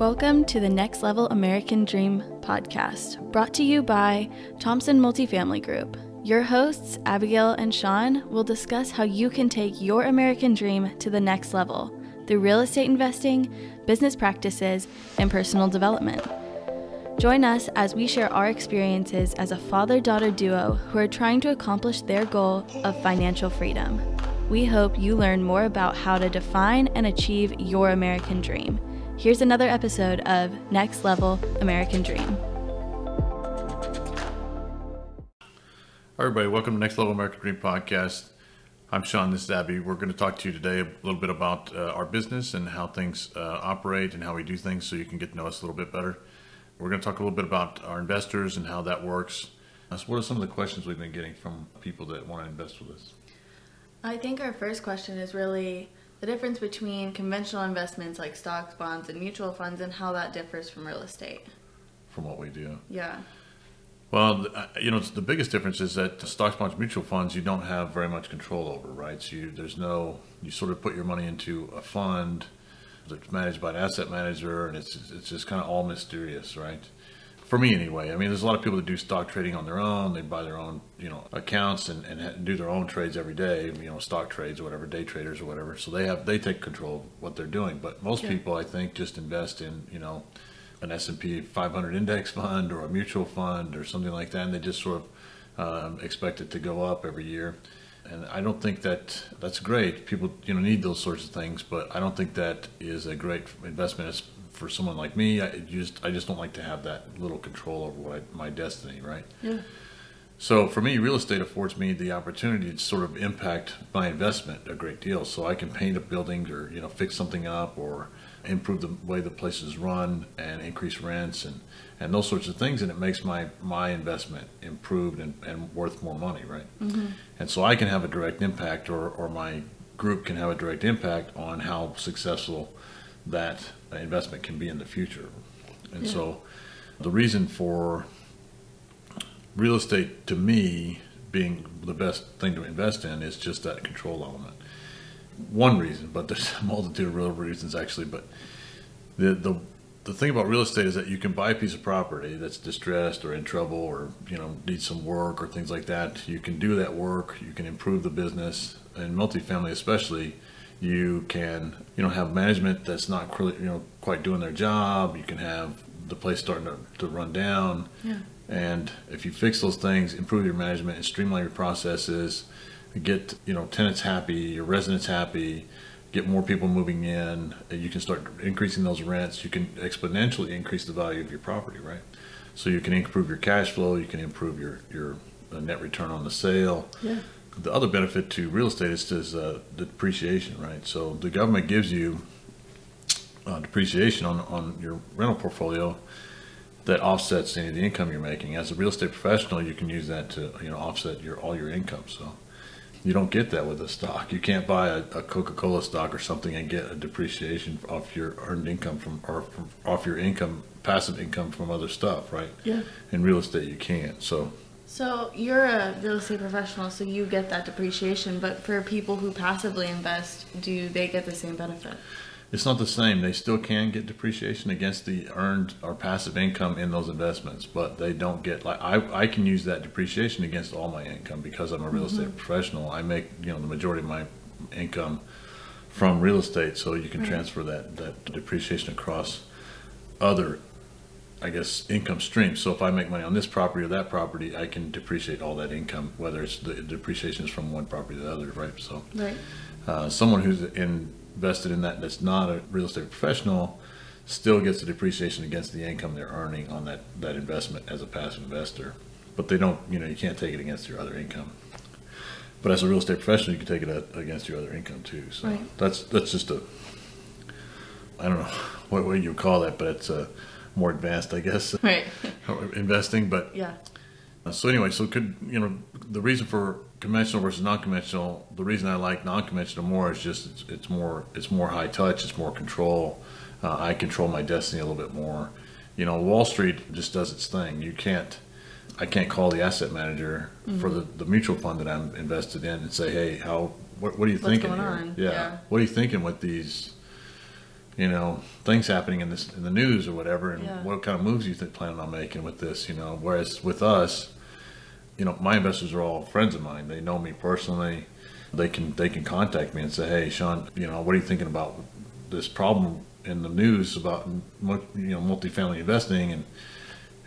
Welcome to the Next Level American Dream podcast, brought to you by Thompson Multifamily Group. Your hosts, Abigail and Sean, will discuss how you can take your American dream to the next level through real estate investing, business practices, and personal development. Join us as we share our experiences as a father daughter duo who are trying to accomplish their goal of financial freedom. We hope you learn more about how to define and achieve your American dream. Here's another episode of Next Level American Dream. Hi, everybody. Welcome to Next Level American Dream podcast. I'm Sean. This is Abby. We're going to talk to you today a little bit about uh, our business and how things uh, operate and how we do things so you can get to know us a little bit better. We're going to talk a little bit about our investors and how that works. Uh, so what are some of the questions we've been getting from people that want to invest with us? I think our first question is really the difference between conventional investments like stocks, bonds, and mutual funds and how that differs from real estate. From what we do. Yeah. Well, you know, the biggest difference is that stocks, bonds, mutual funds, you don't have very much control over, right? So you, there's no, you sort of put your money into a fund that's managed by an asset manager, and it's it's just kind of all mysterious, right? For me, anyway. I mean, there's a lot of people that do stock trading on their own. They buy their own, you know, accounts and, and do their own trades every day. You know, stock trades or whatever, day traders or whatever. So they have they take control of what they're doing. But most people, I think, just invest in, you know an S&P 500 index fund or a mutual fund or something like that, and they just sort of um, expect it to go up every year. And I don't think that that's great. People, you know, need those sorts of things, but I don't think that is a great investment for someone like me. I just, I just don't like to have that little control over what I, my destiny, right? Yeah. So for me, real estate affords me the opportunity to sort of impact my investment a great deal. So I can paint a building or you know fix something up or improve the way the place is run and increase rents and, and those sorts of things and it makes my my investment improved and, and worth more money right mm-hmm. and so i can have a direct impact or, or my group can have a direct impact on how successful that investment can be in the future and yeah. so the reason for real estate to me being the best thing to invest in is just that control element one reason, but there's a multitude of real reasons actually. But the the the thing about real estate is that you can buy a piece of property that's distressed or in trouble or you know needs some work or things like that. You can do that work. You can improve the business. In multifamily, especially, you can you know have management that's not you know quite doing their job. You can have the place starting to, to run down. Yeah. And if you fix those things, improve your management, and streamline your processes, get you know tenants happy, your residents happy, get more people moving in. You can start increasing those rents. You can exponentially increase the value of your property, right? So you can improve your cash flow. You can improve your your uh, net return on the sale. Yeah. The other benefit to real estate is, is uh, the depreciation, right? So the government gives you uh, depreciation on on your rental portfolio that offsets any of the income you're making. As a real estate professional, you can use that to you know offset your all your income. So you don't get that with a stock. You can't buy a, a Coca-Cola stock or something and get a depreciation off your earned income from or from, off your income, passive income from other stuff, right? Yeah. In real estate, you can't. So. So you're a real estate professional, so you get that depreciation. But for people who passively invest, do they get the same benefit? it's not the same. They still can get depreciation against the earned or passive income in those investments, but they don't get like I, I can use that depreciation against all my income because I'm a real mm-hmm. estate professional. I make you know the majority of my income from real estate, so you can right. transfer that that depreciation across other I guess income streams. So if I make money on this property or that property, I can depreciate all that income, whether it's the depreciation is from one property to the other, right? So, right. Uh, someone who's invested in that that's not a real estate professional still gets the depreciation against the income they're earning on that, that investment as a passive investor. But they don't, you know, you can't take it against your other income. But as a real estate professional, you can take it against your other income too. So right. that's that's just a, I don't know what way you call that, but it's a more advanced, I guess, right. investing. But yeah. So anyway, so could you know the reason for conventional versus non-conventional? The reason I like non-conventional more is just it's, it's more it's more high touch, it's more control. Uh, I control my destiny a little bit more. You know, Wall Street just does its thing. You can't. I can't call the asset manager mm-hmm. for the, the mutual fund that I'm invested in and say, hey, how what, what are you What's thinking here? Yeah. yeah. What are you thinking with these you know, things happening in this in the news or whatever, and Yeah. what kind of moves you think planning on making with this, you know. Whereas with us, you know, my investors are all friends of mine. They know me personally. They can they can contact me and say, hey, Sean, you know, what are you thinking about this problem in the news about you know multifamily investing and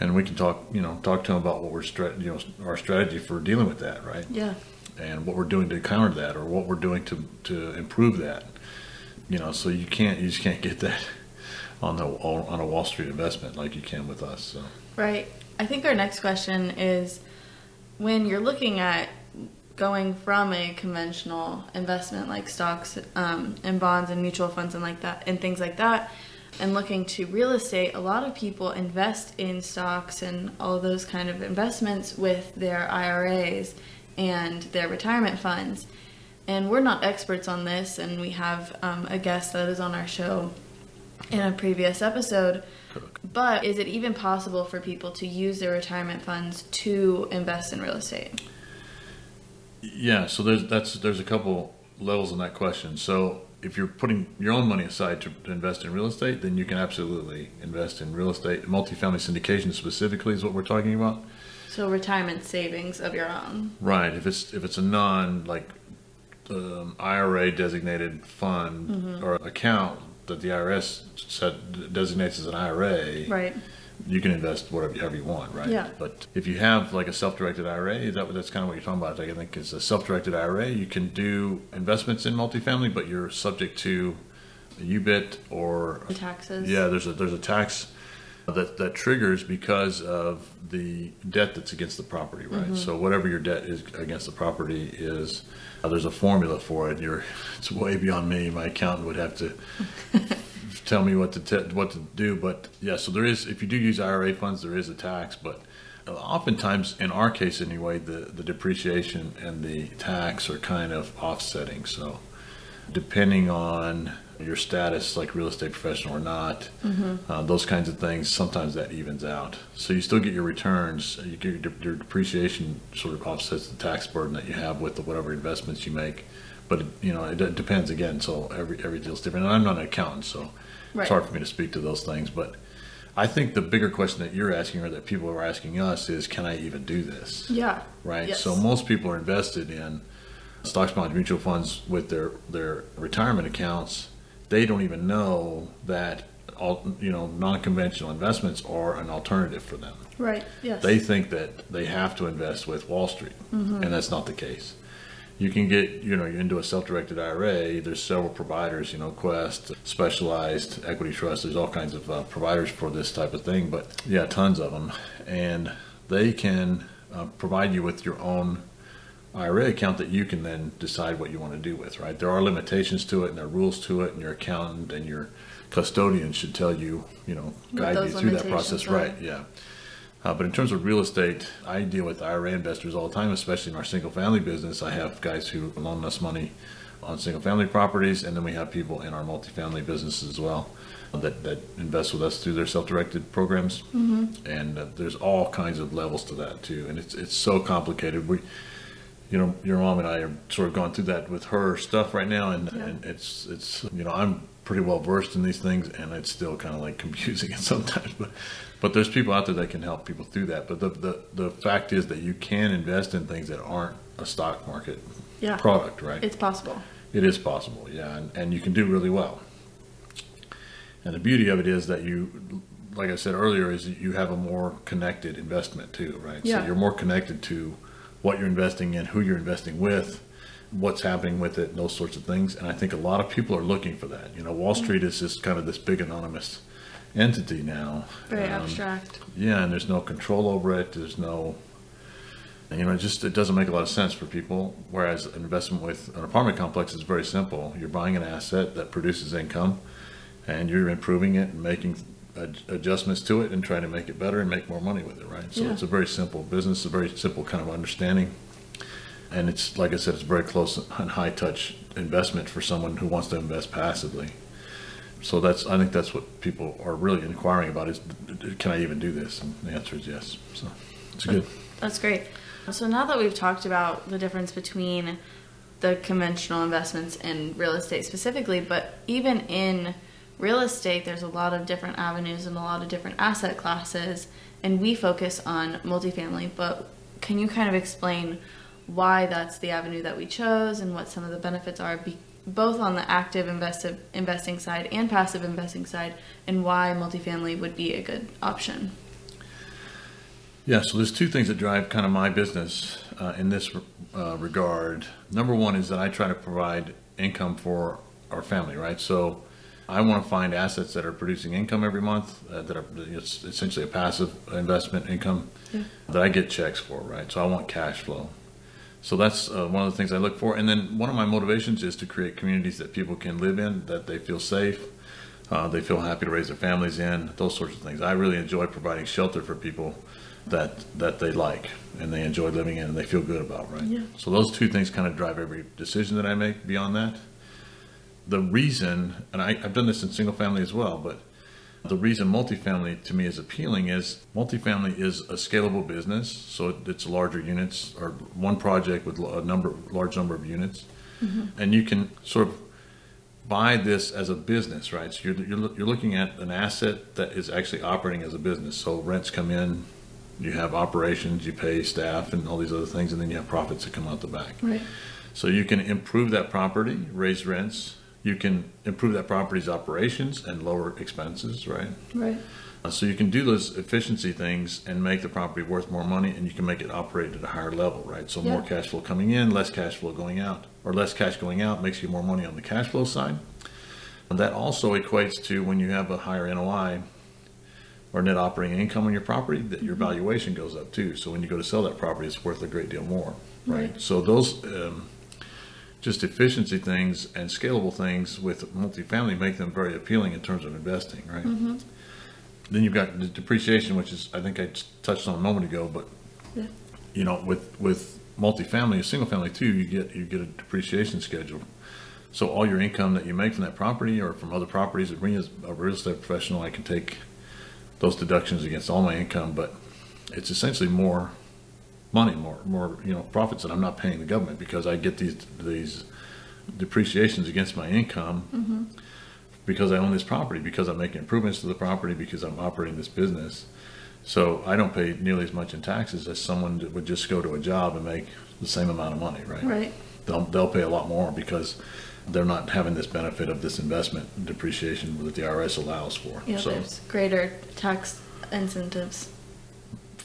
and we can talk you know talk to them about what we're you know our strategy for dealing with that right Yeah. and what we're doing to counter that or what we're doing to to improve that you know so you can't you just can't get that on the on a Wall Street investment like you can with us so Right. I think our next question is when you're looking at going from a conventional investment like stocks um, and bonds and mutual funds and like that and things like that and looking to real estate a lot of people invest in stocks and all those kind of investments with their iras and their retirement funds and we're not experts on this and we have um, a guest that is on our show in a previous episode but is it even possible for people to use their retirement funds to invest in real estate? yeah so there's that's there's a couple levels in that question so if you're putting your own money aside to invest in real estate then you can absolutely invest in real estate multifamily syndication specifically is what we're talking about So retirement savings of your own. Right. If it's if it's a non like um, IRA designated fund Mm-hmm. or account that the IRS said designates as an IRA, Right. you can invest whatever however you want, right? Yeah. But if you have like a self-directed IRA, is that that's kind of what you're talking about? I think is a self-directed IRA. You can do investments in multifamily, but you're subject to a UBIT or Taxes. yeah, there's a there's a tax that that triggers because of the debt that's against the property, right? So whatever your debt is against the property is, uh, there's a formula for it. You're it's way beyond me. My accountant would have to tell me what to te- what to do. But yeah, so there is if you do use IRA funds, there is a tax, but. Oftentimes, in our case anyway, the, the depreciation and the tax are kind of offsetting. So, depending on your status, like real estate professional or not, uh, those kinds of things, sometimes that evens out. So you still get your returns. You get your, your depreciation sort of offsets the tax burden that you have with the, whatever investments you make. But it, you know, it, d- depends again. So every every deal's different. And I'm not an accountant, so Right. it's hard for me to speak to those things. But I think the bigger question that you're asking or that people are asking us is, can I even do this? Yeah. right? Yes. So most people are invested in stocks, bonds, mutual funds with their their retirement accounts. They don't even know that all you know non-conventional investments are an alternative for them. Right. Yes. They think that they have to invest with Wall Street, and that's not the case. You can get, you know, you're into a self-directed IRA. There's several providers, you know, Quest, Specialized, Equity Trust. There's all kinds of uh, providers for this type of thing, but yeah, tons of them, and they can uh, provide you with your own IRA account that you can then decide what you want to do with. Right? There are limitations to it, and there are rules to it, and your accountant and your custodian should tell you, you know, guide you through that process. are. Right? Yeah. Uh, but in terms of real estate, I deal with IRA investors all the time, especially in our single family business. I have guys who loan us money on single family properties, and then we have people in our multifamily business as well that, that invest with us through their self directed programs. Mm-hmm. And uh, there's all kinds of levels to that, too. And it's, it's so complicated. We, you know, your mom and I are sort of going through that with her stuff right now, and, Yeah. and it's it's you know I'm pretty well versed in these things, and it's still kind of like confusing it sometimes. But but there's people out there that can help people through that. But the the, the fact is that you can invest in things that aren't a stock market yeah. product, right? It's possible. It is possible, yeah, and, and you can do really well. And the beauty of it is that you, like I said earlier, is you have a more connected investment too, right? Yeah. So you're more connected to what you're investing in, who you're investing with, what's happening with it, and those sorts of things. And I think a lot of people are looking for that. You know, Wall Street is just kind of this big anonymous entity now. Very Um, abstract. yeah, and there's no control over it. There's no, you know, it just it doesn't make a lot of sense for people. Whereas an investment with an apartment complex is very simple. You're buying an asset that produces income, and you're improving it and making ad- adjustments to it and trying to make it better and make more money with it, right? So Yeah. it's a very simple business, a very simple kind of understanding. And it's like I said, it's very close and high touch investment for someone who wants to invest passively. So that's I think that's what people are really inquiring about is can I even do this? And the answer is yes. So it's good. That's great. So now that we've talked about the difference between the conventional investments in real estate specifically, but even in real estate, there's a lot of different avenues and a lot of different asset classes, and we focus on multifamily. But can you kind of explain why that's the avenue that we chose and what some of the benefits are, be, both on the active investive investing side and passive investing side, and why multifamily would be a good option? Yeah, so there's two things that drive kind of my business uh, in this uh, regard. Number one is that I try to provide income for our family, right? So I want to find assets that are producing income every month uh, that are it's essentially a passive investment income yeah. that I get checks for, right? So I want cash flow. So that's uh, one of the things I look for. And then one of my motivations is to create communities that people can live in, that they feel safe, uh, they feel happy to raise their families in, those sorts of things. I really enjoy providing shelter for people that that they like and they enjoy living in and they feel good about, right? Yeah. So those two things kind of drive every decision that I make beyond that. The reason, and I, I've done this in single family as well, but the reason multifamily to me is appealing is multifamily is a scalable business, so it's larger units or one project with a number, large number of units, mm-hmm. and you can sort of buy this as a business, right? So you're, you're you're looking at an asset that is actually operating as a business. So rents come in, you have operations, you pay staff, and all these other things, and then you have profits that come out the back. Right. So you can improve that property, raise rents. You can improve that property's operations and lower expenses, right? Right. Uh, so you can do those efficiency things and make the property worth more money, and you can make it operate at a higher level, right? So yeah. more cash flow coming in, less cash flow going out, or less cash going out makes you more money on the cash flow side. And that also equates to when you have a higher NOI, or net operating income on your property, that your mm-hmm. valuation goes up too. So when you go to sell that property, it's worth a great deal more, right? right. So those um, just efficiency things and scalable things with multifamily make them very appealing in terms of investing, right? Mm-hmm. Then you've got the depreciation, which is I think I touched on a moment ago, but yeah. you know, with with multifamily, a single family too, you get you get a depreciation schedule. So all your income that you make from that property or from other properties, as a real estate professional, I can take those deductions against all my income, but it's essentially more money, more more you know profits that I'm not paying the government because I get these these depreciations against my income mm-hmm. because I own this property, because I'm making improvements to the property, because I'm operating this business. So I don't pay nearly as much in taxes as someone that would just go to a job and make the same amount of money, right? Right. They'll they'll pay a lot more because they're not having this benefit of this investment depreciation that the IRS allows for. Yeah, so there's greater tax incentives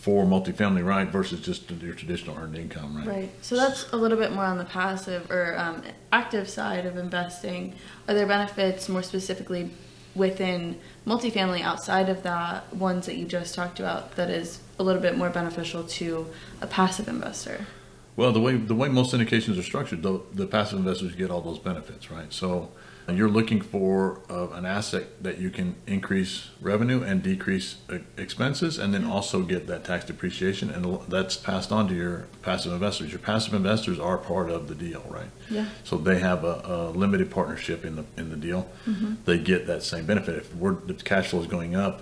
for multifamily, right, versus just your traditional earned income, right? Right. So that's a little bit more on the passive or um, active side of investing. Are there benefits more specifically within multifamily outside of that ones that you just talked about that is a little bit more beneficial to a passive investor? Well, the way the way most syndications are structured, the, the passive investors get all those benefits, right? So you're looking for uh, an asset that you can increase revenue and decrease uh, expenses, and then also get that tax depreciation, and that's passed on to your passive investors. Your passive investors are part of the deal, right? Yeah. So they have a, a limited partnership in the in the deal. Mm-hmm. They get that same benefit. If we're, the cash flow is going up,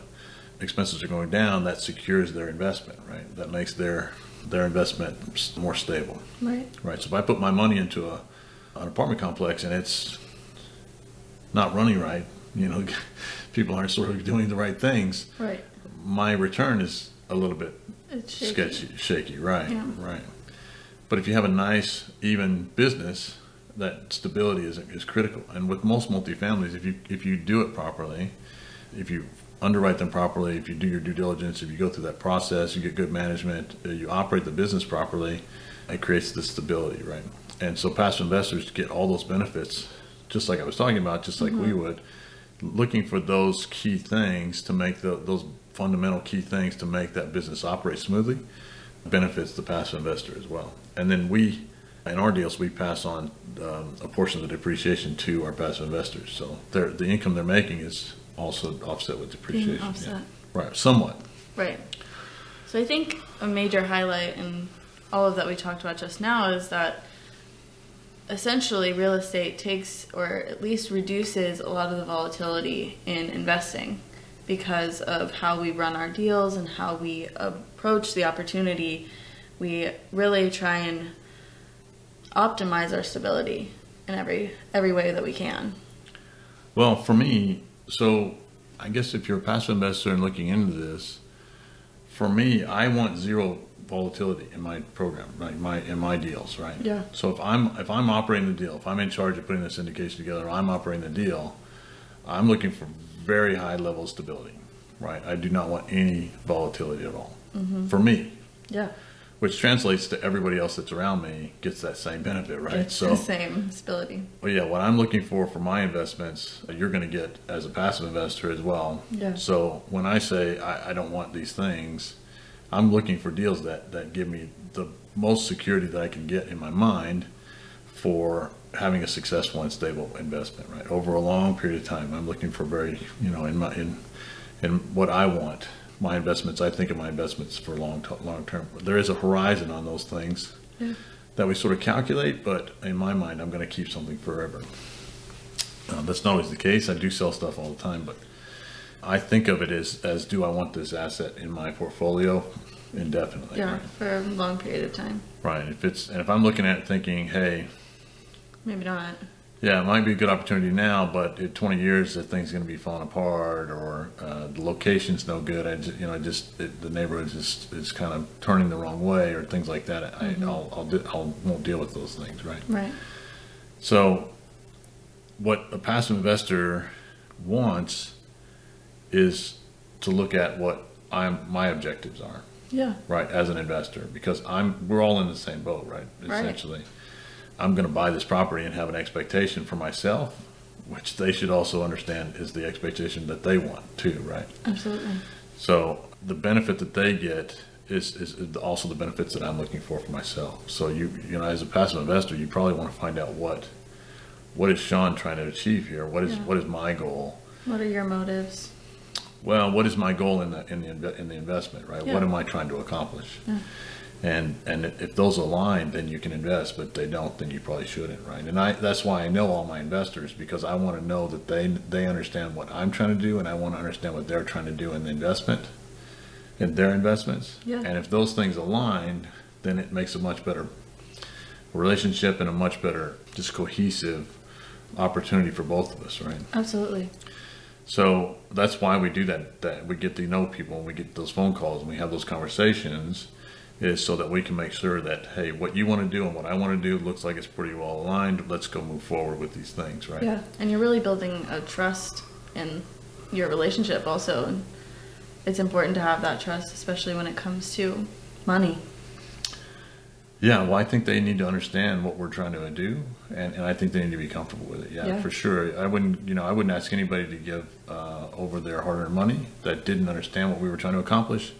expenses are going down, that secures their investment, right? That makes their their investment more stable. Right. Right. So if I put my money into a an apartment complex and it's not running right, you know, people aren't sort of doing the right things. Right. My return is a little bit shaky. sketchy, shaky. Right. Yeah. Right. But if you have a nice, even business, that stability is is critical. And with most multifamilies, if you if you do it properly, if you underwrite them properly, if you do your due diligence, if you go through that process, you get good management, uh, you operate the business properly, it creates the stability, right? And so passive investors get all those benefits, just like I was talking about, just like mm-hmm. we would, looking for those key things to make the, those fundamental key things to make that business operate smoothly benefits the passive investor as well. And then we, in our deals, we pass on um, a portion of the depreciation to our passive investors. So the income they're making is also offset with depreciation. offset. Yeah. Right, somewhat. Right. So I think a major highlight in all of that we talked about just now is that essentially real estate takes or at least reduces a lot of the volatility in investing because of how we run our deals and how we approach the opportunity. We really try and optimize our stability in every every way that we can. Well, for me, So, I guess if you're a passive investor and looking into this, for me, I want zero volatility in my program, right? My in my deals, right? Yeah. So if I'm if I'm operating the deal, if I'm in charge of putting this syndication together, I'm operating the deal. I'm looking for very high level of stability, right? I do not want any volatility at all. For me, Yeah. which translates to everybody else that's around me gets that same benefit, right? It's the same stability. Well, yeah, what I'm looking for for my investments, uh, you're going to get as a passive investor as well. Yeah. So when I say I, I don't want these things, I'm looking for deals that, that give me the most security that I can get in my mind for having a successful and stable investment, right? Over a long period of time, I'm looking for very, you know, in my in in what I want. My investments, I think of my investments for long t- long term. There is a horizon on those things Yeah. that we sort of calculate, but in my mind, I'm going to keep something forever. Uh, that's not always the case. I do sell stuff all the time, but I think of it as, as do I want this asset in my portfolio indefinitely? Yeah. Right. For a long period of time. Right. If it's and if I'm looking at it thinking, hey, Maybe not. yeah, it might be a good opportunity now, but in 20 years, the thing's going to be falling apart, or uh, the location's no good. I just, you know, just it, the neighborhood just is kind of turning the wrong way, or things like that. I, I'll, I'll, do, I'll won't deal with those things, right? Right. So, what a passive investor wants is to look at what I'm my objectives are, Yeah. right, as an investor, because I'm we're all in the same boat, right? Right. Essentially, I'm going to buy this property and have an expectation for myself, which they should also understand is the expectation that they want too, right? Absolutely. So the benefit that they get is, is also the benefits that I'm looking for for myself. So you you know as a passive investor, you probably want to find out what what is Sean trying to achieve here? What is Yeah. what is my goal? What are your motives? Well, what is my goal in the in the in the investment, right? Yeah. What am I trying to accomplish? Yeah. And and if those align, then you can invest. But they don't, then you probably shouldn't, right? And I that's why I know all my investors because I want to know that they they understand what I'm trying to do, and I want to understand what they're trying to do in the investment, in their investments. Yeah. And if those things align, then it makes a much better relationship and a much better just cohesive opportunity for both of us, right? Absolutely. So that's why we do that. That we get to know people and we get those phone calls and we have those conversations, is so that we can make sure that hey, what you want to do and what I want to do looks like it's pretty well aligned. Let's go move forward with these things, right? Yeah. And you're really building a trust in your relationship also. And it's important to have that trust, especially when it comes to money. Yeah, well, I think they need to understand what we're trying to do, and, and I think they need to be comfortable with it. Yeah, Yeah. for sure. I wouldn't, you know, I wouldn't ask anybody to give uh, over their hard-earned money that didn't understand what we were trying to accomplish,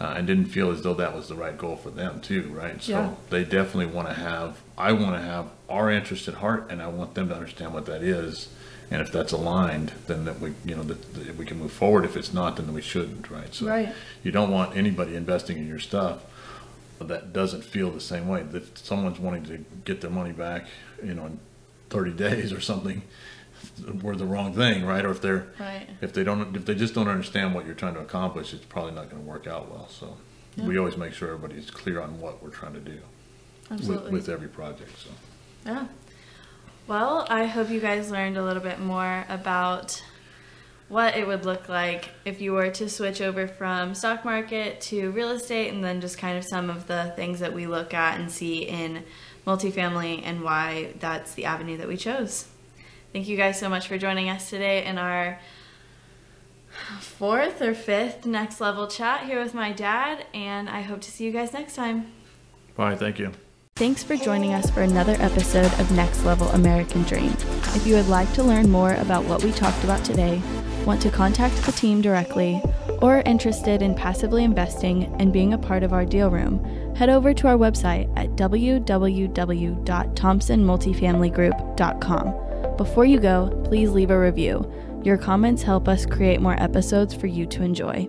uh, and didn't feel as though that was the right goal for them too, right? So Yeah. they definitely want to have. I want to have our interest at heart, and I want them to understand what that is. And if that's aligned, then that we, you know, that, that we can move forward. If it's not, then we shouldn't, right? So Right. you don't want anybody investing in your stuff that doesn't feel the same way. If someone's wanting to get their money back, you know, in 30 days or something, we're the wrong thing, right? Or if they're, Right. if they don't, if they just don't understand what you're trying to accomplish, it's probably not going to work out well. So we always make sure everybody's clear on what we're trying to do with, with every project. So Yeah. Well, I hope you guys learned a little bit more about what it would look like if you were to switch over from stock market to real estate and then just kind of some of the things that we look at and see in multifamily and why that's the avenue that we chose. Thank you guys so much for joining us today in our fourth or fifth next level chat here with my dad and I hope to see you guys next time. bye. Thank you. Thanks for joining us for another episode of Next Level American Dream. If you would like to learn more about what we talked about today, want to contact the team directly, or are interested in passively investing and being a part of our deal room, head over to our website at www.thompsonmultifamilygroup.com. Before you go, please leave a review. Your comments help us create more episodes for you to enjoy.